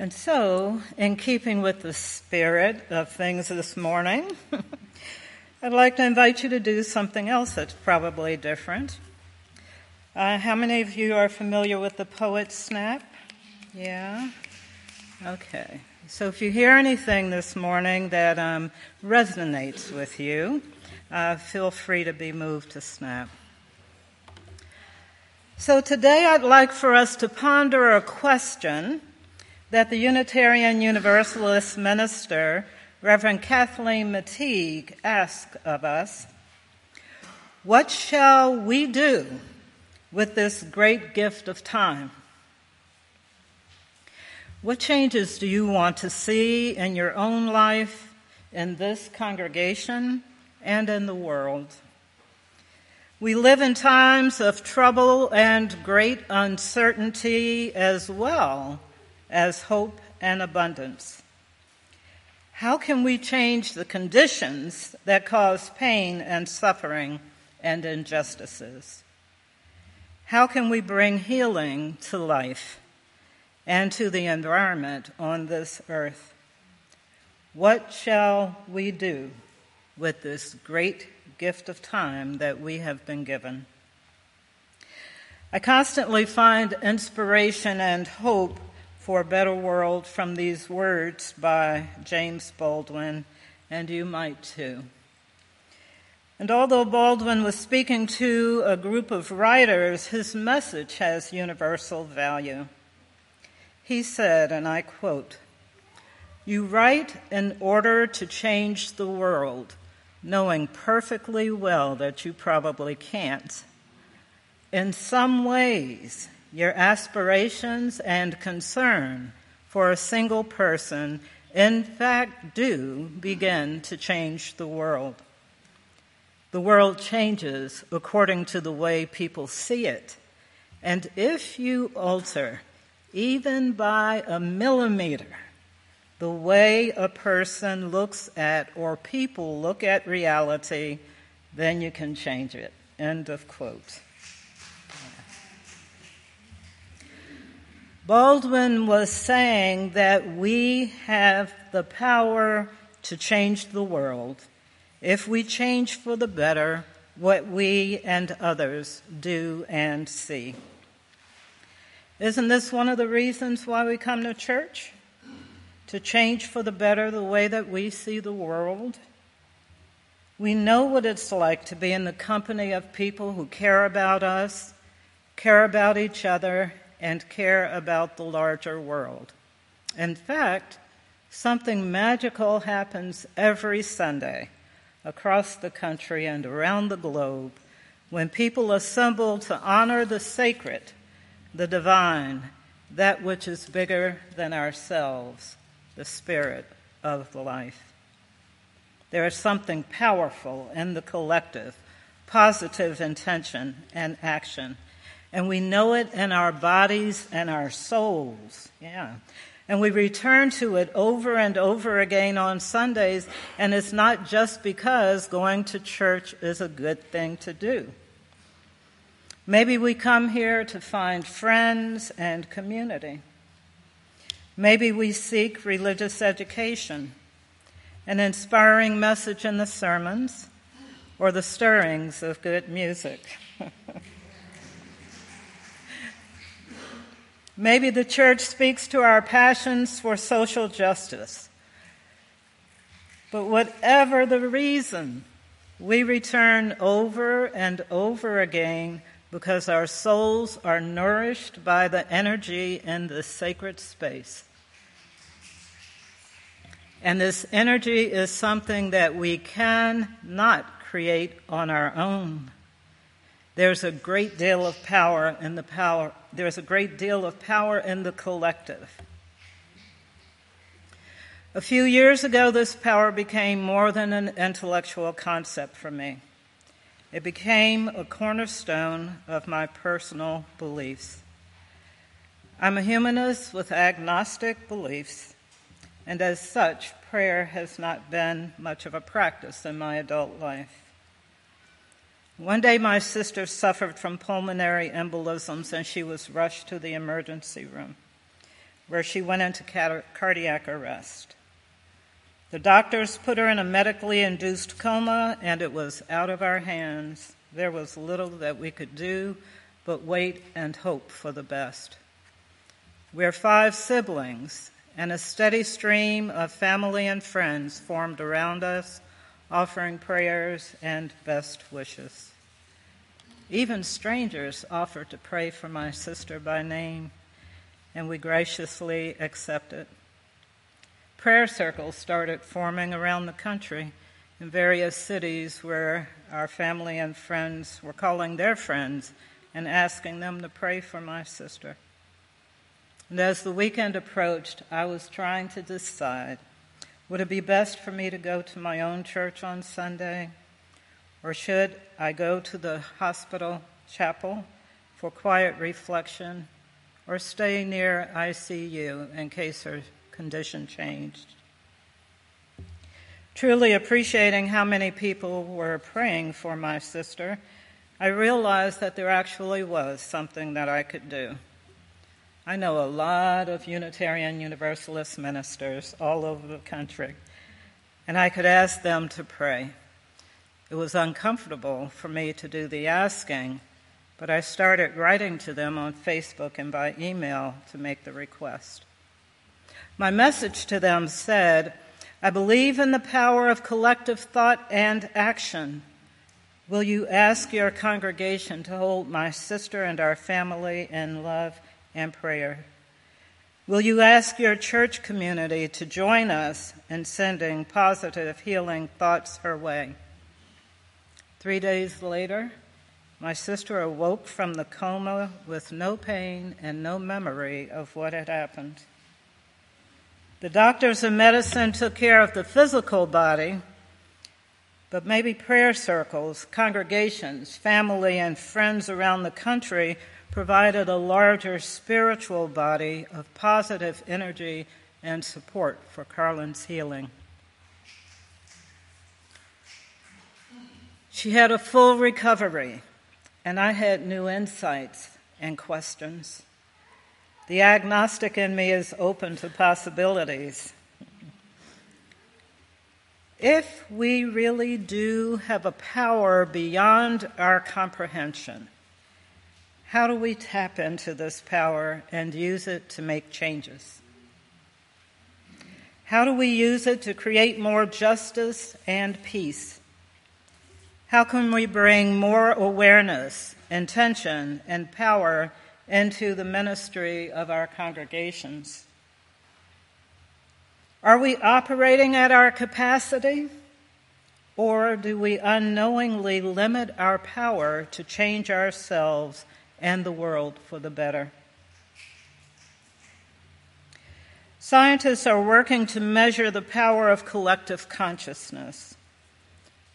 And so, in keeping with the spirit of things this morning, I'd like to invite you to do something else that's probably different. Uh, how many of you are familiar with the poet snap? Yeah? Okay. So if you hear anything this morning that um, resonates with you, uh, feel free to be moved to snap. So today I'd like for us to ponder a question that the Unitarian Universalist minister, Reverend Kathleen McTigue, asked of us. What shall we do with this great gift of time? What changes do you want to see in your own life, in this congregation, and in the world? We live in times of trouble and great uncertainty as well as hope and abundance. How can we change the conditions that cause pain and suffering and injustices? How can we bring healing to life and to the environment on this earth? What shall we do with this great gift of time that we have been given. I constantly find inspiration and hope for a better world from these words by James Baldwin, and you might too. And although Baldwin was speaking to a group of writers, his message has universal value. He said, and I quote, You write in order to change the world knowing perfectly well that you probably can't. In some ways, your aspirations and concern for a single person in fact do begin to change the world. The world changes according to the way people see it. And if you alter, even by a millimeter, the way a person looks at or people look at reality, then you can change it. End of quote. Baldwin was saying that we have the power to change the world if we change for the better what we and others do and see. Isn't this one of the reasons why we come to church? to change for the better the way that we see the world. We know what it's like to be in the company of people who care about us, care about each other, and care about the larger world. In fact, something magical happens every Sunday across the country and around the globe when people assemble to honor the sacred, the divine, that which is bigger than ourselves the spirit of life. There is something powerful in the collective, positive intention and action. And we know it in our bodies and our souls. Yeah. And we return to it over and over again on Sundays. And it's not just because going to church is a good thing to do. Maybe we come here to find friends and community. Maybe we seek religious education, an inspiring message in the sermons, or the stirrings of good music. Maybe the church speaks to our passions for social justice. But whatever the reason, we return over and over again because our souls are nourished by the energy in the sacred space. And this energy is something that we cannot create on our own. There's a great deal of power in the power. There's a great deal of power in the collective. A few years ago, this power became more than an intellectual concept for me. It became a cornerstone of my personal beliefs. I'm a humanist with agnostic beliefs and as such, prayer has not been much of a practice in my adult life. One day, my sister suffered from pulmonary embolisms and she was rushed to the emergency room. where she went into cardiac arrest. The doctors put her in a medically induced coma, and it was out of our hands. There was little that we could do but wait and hope for the best. We're five siblings, and a steady stream of family and friends formed around us, offering prayers and best wishes. Even strangers offered to pray for my sister by name, and we graciously accepted. Prayer circles started forming around the country in various cities where our family and friends were calling their friends and asking them to pray for my sister. And as the weekend approached, I was trying to decide would it be best for me to go to my own church on Sunday, or should I go to the hospital chapel for quiet reflection, or stay near ICU in case her condition changed? Truly appreciating how many people were praying for my sister, I realized that there actually was something that I could do. I know a lot of Unitarian Universalist ministers all over the country, and I could ask them to pray. It was uncomfortable for me to do the asking, but I started writing to them on Facebook and by email to make the request. My message to them said, I believe in the power of collective thought and action. Will you ask your congregation to hold my sister and our family in love and prayer. Will you ask your church community to join us in sending positive healing thoughts her way? Three days later, my sister awoke from the coma with no pain and no memory of what had happened. The doctors and medicine took care of the physical body, but maybe prayer circles, congregations, family, and friends around the country provided a larger spiritual body of positive energy and support for Carlin's healing. She had a full recovery, and I had new insights and questions. The agnostic in me is open to possibilities. If we really do have a power beyond our comprehension, how do we tap into this power and use it to make changes? How do we use it to create more justice and peace? How can we bring more awareness, intention, and power into the ministry of our congregations? Are we operating at our capacity? Or do we unknowingly limit our power to change ourselves and the world for the better. Scientists are working to measure the power of collective consciousness.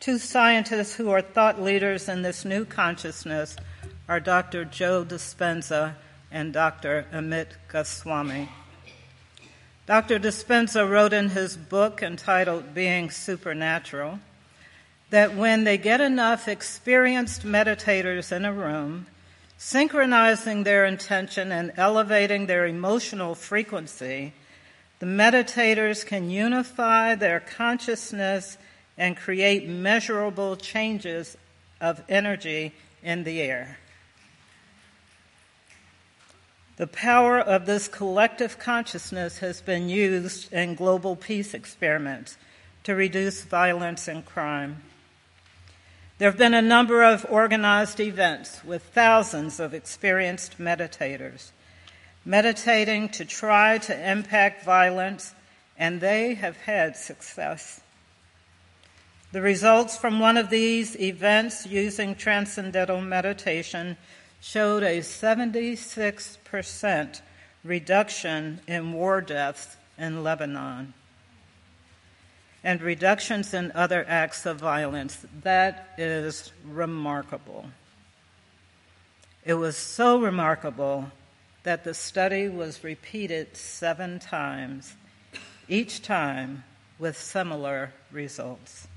Two scientists who are thought leaders in this new consciousness are Dr. Joe Dispenza and Dr. Amit Goswami. Dr. Dispenza wrote in his book entitled Being Supernatural that when they get enough experienced meditators in a room, synchronizing their intention and elevating their emotional frequency, the meditators can unify their consciousness and create measurable changes of energy in the air. The power of this collective consciousness has been used in global peace experiments to reduce violence and crime. There have been a number of organized events with thousands of experienced meditators meditating to try to impact violence, and they have had success. The results from one of these events using transcendental meditation showed a 76% reduction in war deaths in Lebanon and reductions in other acts of violence. That is remarkable. It was so remarkable that the study was repeated seven times, each time with similar results.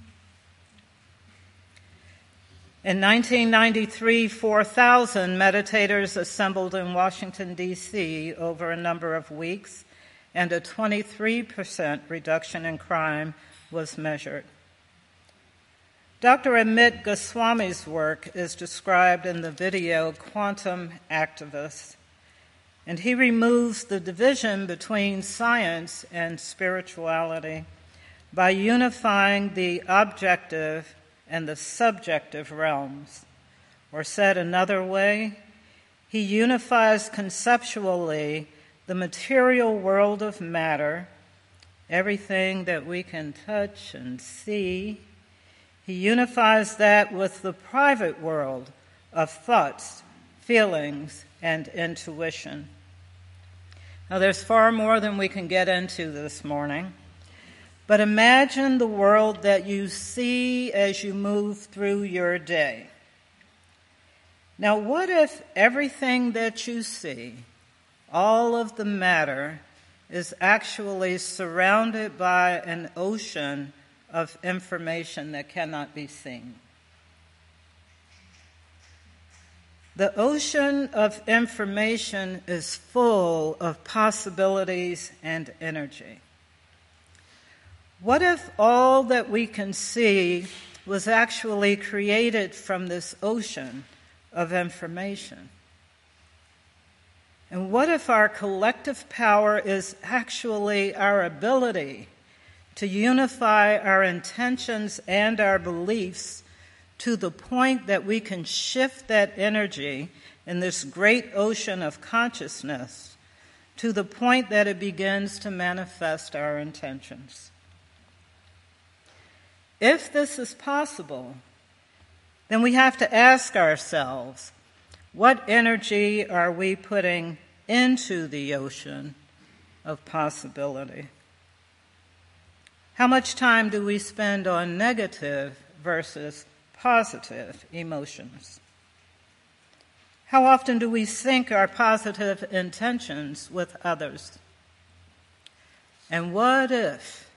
In 1993, 4,000 meditators assembled in Washington, D.C. over a number of weeks and a 23% reduction in crime was measured. Dr. Amit Goswami's work is described in the video Quantum Activist, and he removes the division between science and spirituality by unifying the objective and the subjective realms. Or said another way, he unifies conceptually the material world of matter, everything that we can touch and see he unifies that with the private world of thoughts, feelings, and intuition. Now, there's far more than we can get into this morning, but imagine the world that you see as you move through your day. Now, what if everything that you see, all of the matter, is actually surrounded by an ocean of information that cannot be seen. The ocean of information is full of possibilities and energy. What if all that we can see was actually created from this ocean of information? And what if our collective power is actually our ability to unify our intentions and our beliefs to the point that we can shift that energy in this great ocean of consciousness to the point that it begins to manifest our intentions. If this is possible, then we have to ask ourselves what energy are we putting into the ocean of possibility? How much time do we spend on negative versus positive emotions? How often do we sync our positive intentions with others? And what if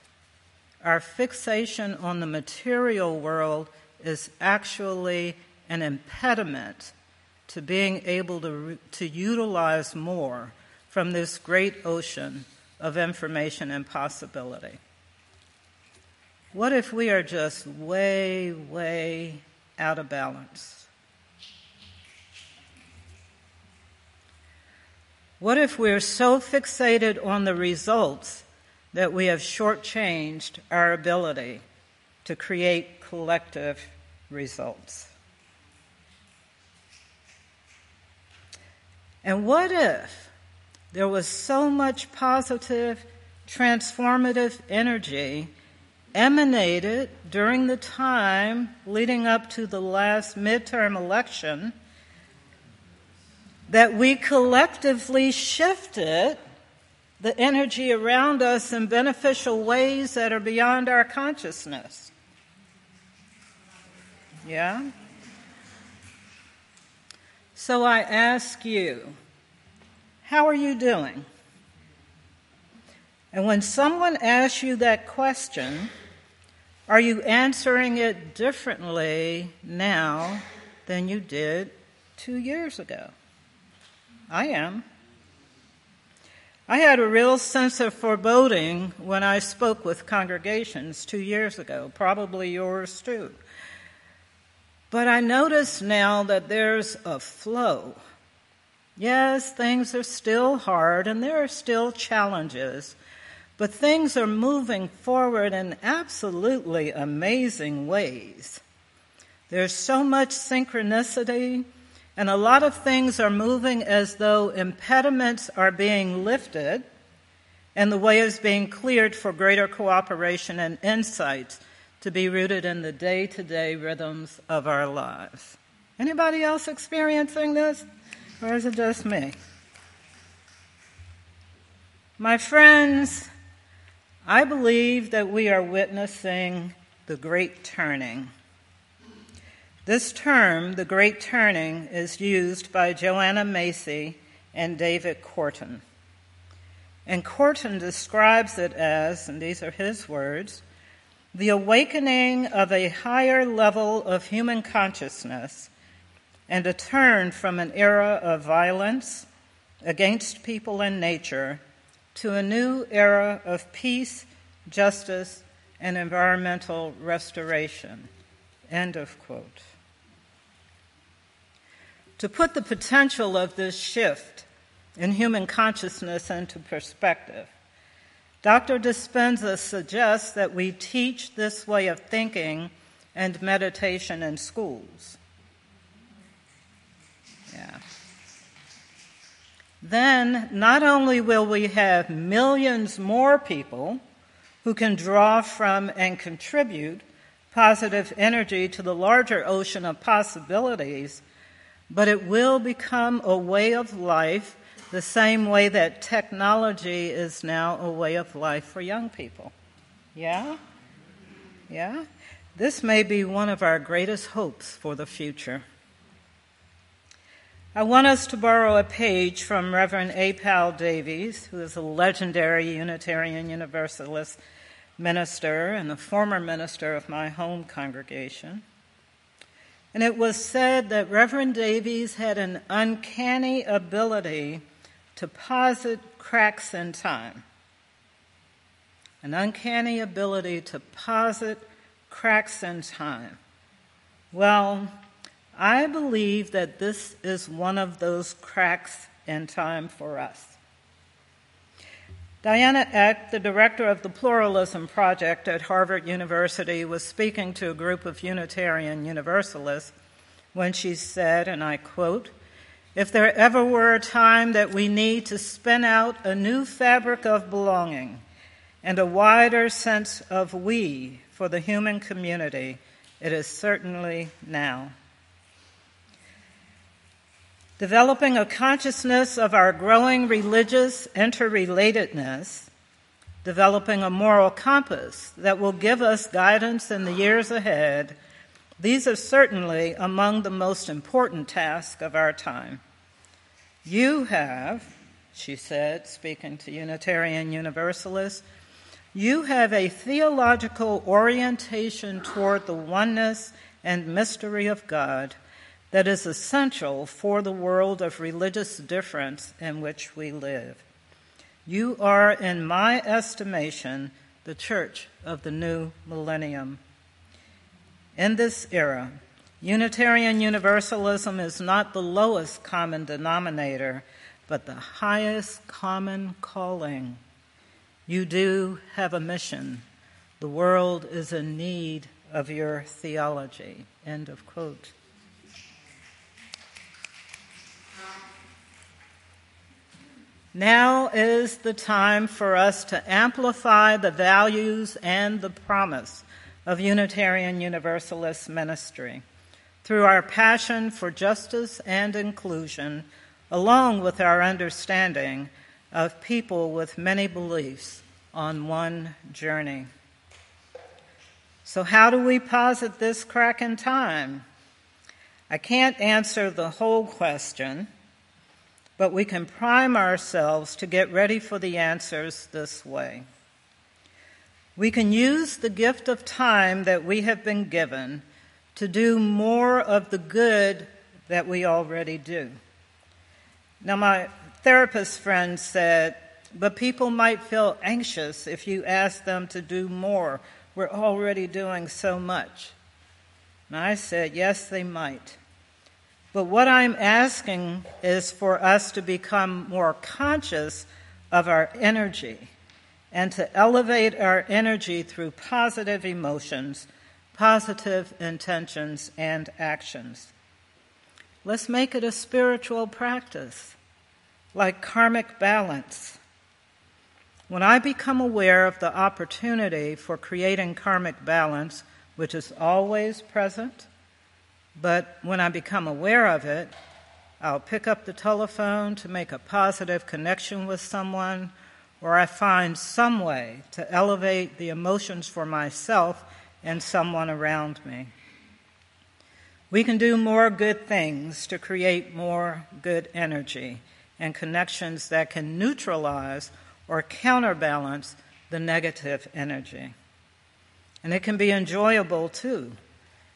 our fixation on the material world is actually an impediment to being able to, to utilize more from this great ocean of information and possibility? What if we are just way, way out of balance? What if we're so fixated on the results that we have shortchanged our ability to create collective results? And what if there was so much positive, transformative energy emanated during the time leading up to the last midterm election that we collectively shifted the energy around us in beneficial ways that are beyond our consciousness. Yeah? So I ask you, how are you doing? And when someone asks you that question, are you answering it differently now than you did two years ago? I am. I had a real sense of foreboding when I spoke with congregations two years ago, probably yours too. But I notice now that there's a flow. Yes, things are still hard and there are still challenges, but things are moving forward in absolutely amazing ways. There's so much synchronicity, and a lot of things are moving as though impediments are being lifted and the way is being cleared for greater cooperation and insights to be rooted in the day-to-day rhythms of our lives. Anybody else experiencing this? Or is it just me? My friends, I believe that we are witnessing the great turning. This term, the great turning, is used by Joanna Macy and David Korten. And Korten describes it as, and these are his words, the awakening of a higher level of human consciousness and a turn from an era of violence against people and nature to a new era of peace, justice, and environmental restoration. End of quote. To put the potential of this shift in human consciousness into perspective, Dr. Dispenza suggests that we teach this way of thinking and meditation in schools. Yeah. Then, not only will we have millions more people who can draw from and contribute positive energy to the larger ocean of possibilities, but it will become a way of life the same way that technology is now a way of life for young people. Yeah? Yeah? This may be one of our greatest hopes for the future. I want us to borrow a page from Reverend A. Powell Davies, who is a legendary Unitarian Universalist minister and a former minister of my home congregation. And it was said that Reverend Davies had an uncanny ability to posit cracks in time. An uncanny ability to posit cracks in time. Well, I believe that this is one of those cracks in time for us. Diana Eck, the director of the Pluralism Project at Harvard University, was speaking to a group of Unitarian Universalists when she said, and I quote, If there ever were a time that we need to spin out a new fabric of belonging and a wider sense of we for the human community, it is certainly now. Developing a consciousness of our growing religious interrelatedness, developing a moral compass that will give us guidance in the years ahead, these are certainly among the most important tasks of our time. You have, she said, speaking to Unitarian Universalists, you have a theological orientation toward the oneness and mystery of God that is essential for the world of religious difference in which we live. You are, in my estimation, the church of the new millennium. In this era, Unitarian Universalism is not the lowest common denominator, but the highest common calling. You do have a mission. The world is in need of your theology. End of quote. Now is the time for us to amplify the values and the promise of Unitarian Universalist ministry through our passion for justice and inclusion, along with our understanding of people with many beliefs on one journey. So, how do we posit this crack in time? I can't answer the whole question but we can prime ourselves to get ready for the answers this way. We can use the gift of time that we have been given to do more of the good that we already do. Now, my therapist friend said, but people might feel anxious if you ask them to do more. We're already doing so much. And I said, yes, they might. But what I'm asking is for us to become more conscious of our energy and to elevate our energy through positive emotions, positive intentions, and actions. Let's make it a spiritual practice, like karmic balance. When I become aware of the opportunity for creating karmic balance, which is always present, but when I become aware of it, I'll pick up the telephone to make a positive connection with someone, or I find some way to elevate the emotions for myself and someone around me. We can do more good things to create more good energy and connections that can neutralize or counterbalance the negative energy. And it can be enjoyable too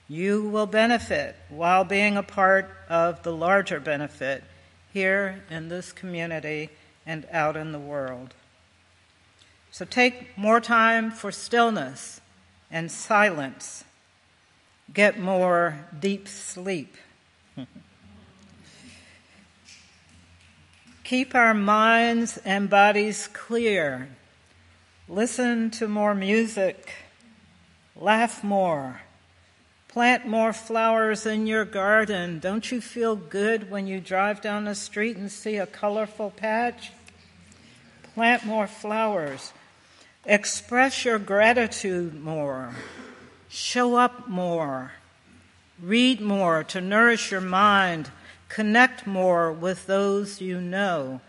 you will benefit while being a part of the larger benefit here in this community and out in the world. So take more time for stillness and silence. Get more deep sleep. Keep our minds and bodies clear. Listen to more music. Laugh more. Plant more flowers in your garden. Don't you feel good when you drive down the street and see a colorful patch? Plant more flowers. Express your gratitude more. Show up more. Read more to nourish your mind Connect more with those you know.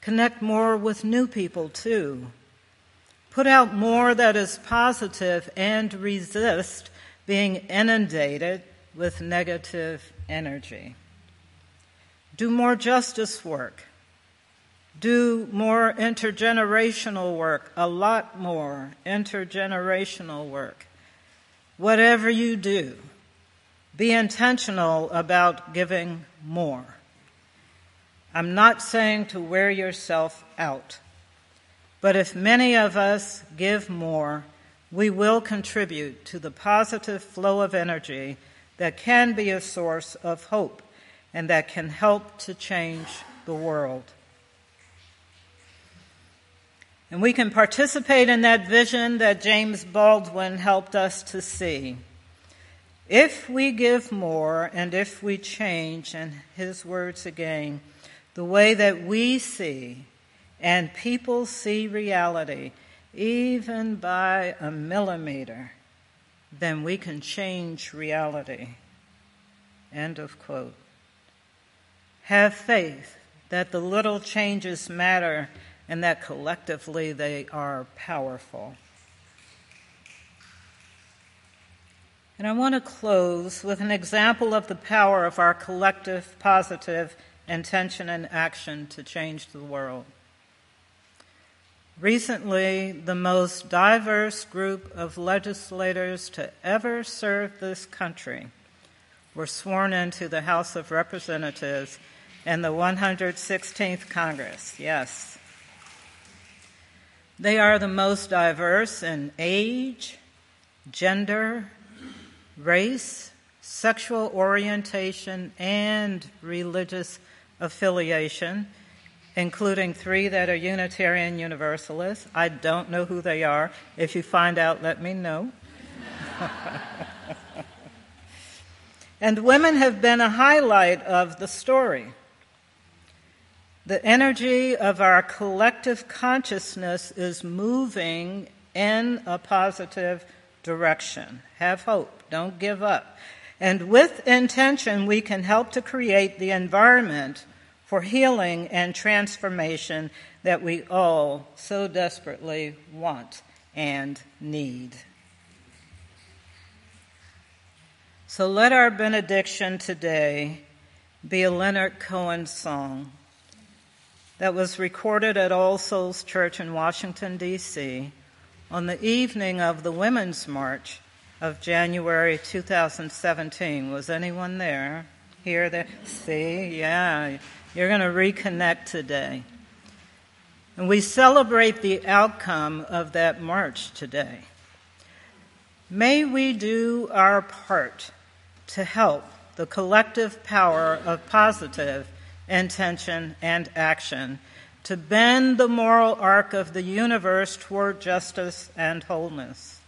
Connect more with new people too. Put out more that is positive and resist being inundated with negative energy. Do more justice work. Do more intergenerational work, a lot more intergenerational work. Whatever you do, be intentional about giving more. I'm not saying to wear yourself out, but if many of us give more, we will contribute to the positive flow of energy that can be a source of hope and that can help to change the world. And we can participate in that vision that James Baldwin helped us to see. If we give more and if we change, and his words again, the way that we see and people see reality, even by a millimeter, then we can change reality. End of quote. Have faith that the little changes matter and that collectively they are powerful. And I want to close with an example of the power of our collective positive intention and action to change the world. Recently, the most diverse group of legislators to ever serve this country were sworn into the House of Representatives and the 116th Congress. Yes. They are the most diverse in age, gender, race, sexual orientation, and religious affiliation, including three that are Unitarian Universalists. I don't know who they are. If you find out, let me know. and women have been a highlight of the story. The energy of our collective consciousness is moving in a positive direction. Have hope. Don't give up. And with intention, we can help to create the environment for healing and transformation that we all so desperately want and need. So let our benediction today be a Leonard Cohen song that was recorded at All Souls Church in Washington, D.C. on the evening of the Women's March of January 2017. Was anyone there? Here, there? See? Yeah. You're going to reconnect today. And we celebrate the outcome of that march today. May we do our part to help the collective power of positive intention and action to bend the moral arc of the universe toward justice and wholeness.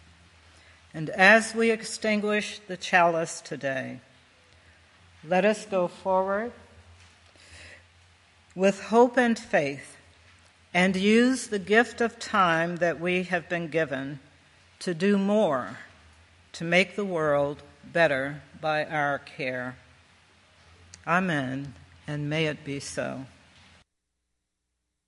And as we extinguish the chalice today, let us go forward with hope and faith and use the gift of time that we have been given to do more to make the world better by our care. Amen, and may it be so.